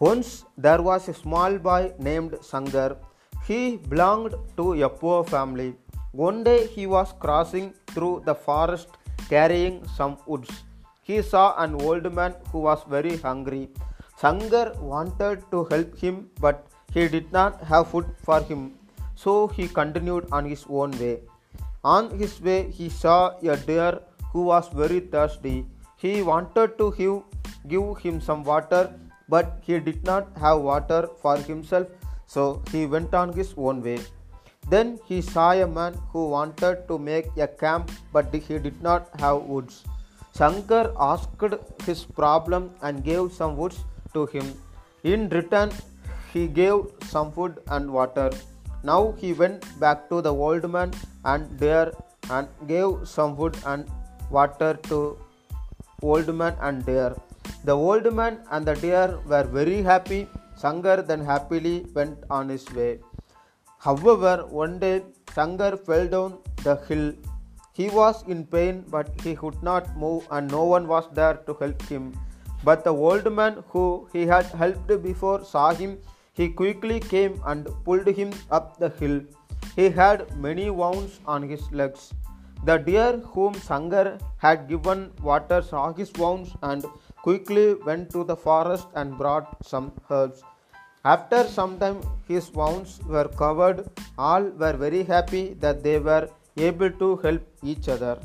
Once there was a small boy named Sangar. He belonged to a poor family. One day he was crossing through the forest carrying some woods. He saw an old man who was very hungry. Sangar wanted to help him, but he did not have food for him, so he continued on his own way. On his way, he saw a deer who was very thirsty. He wanted to give, him some water, but he did not have water for himself, so he went on his own way. Then he saw a man who wanted to make a camp, but he did not have woods. Shankar asked his problem and gave some woods to him. In return, he gave some food and water. Now he went back to the old man and deer and gave some food and water to old man and deer. The old man and the deer were very happy. Sangar then happily went on his way. However, one day Sangar fell down the hill. He was in pain, but he could not move, and no one was there to help him. But the old man who he had helped before saw him. He quickly came and pulled him up the hill. He had many wounds on his legs. The deer whom Sangar had given water saw his wounds and quickly went to the forest and brought some herbs. After some time, his wounds were covered. All were very happy that they were able to help each other.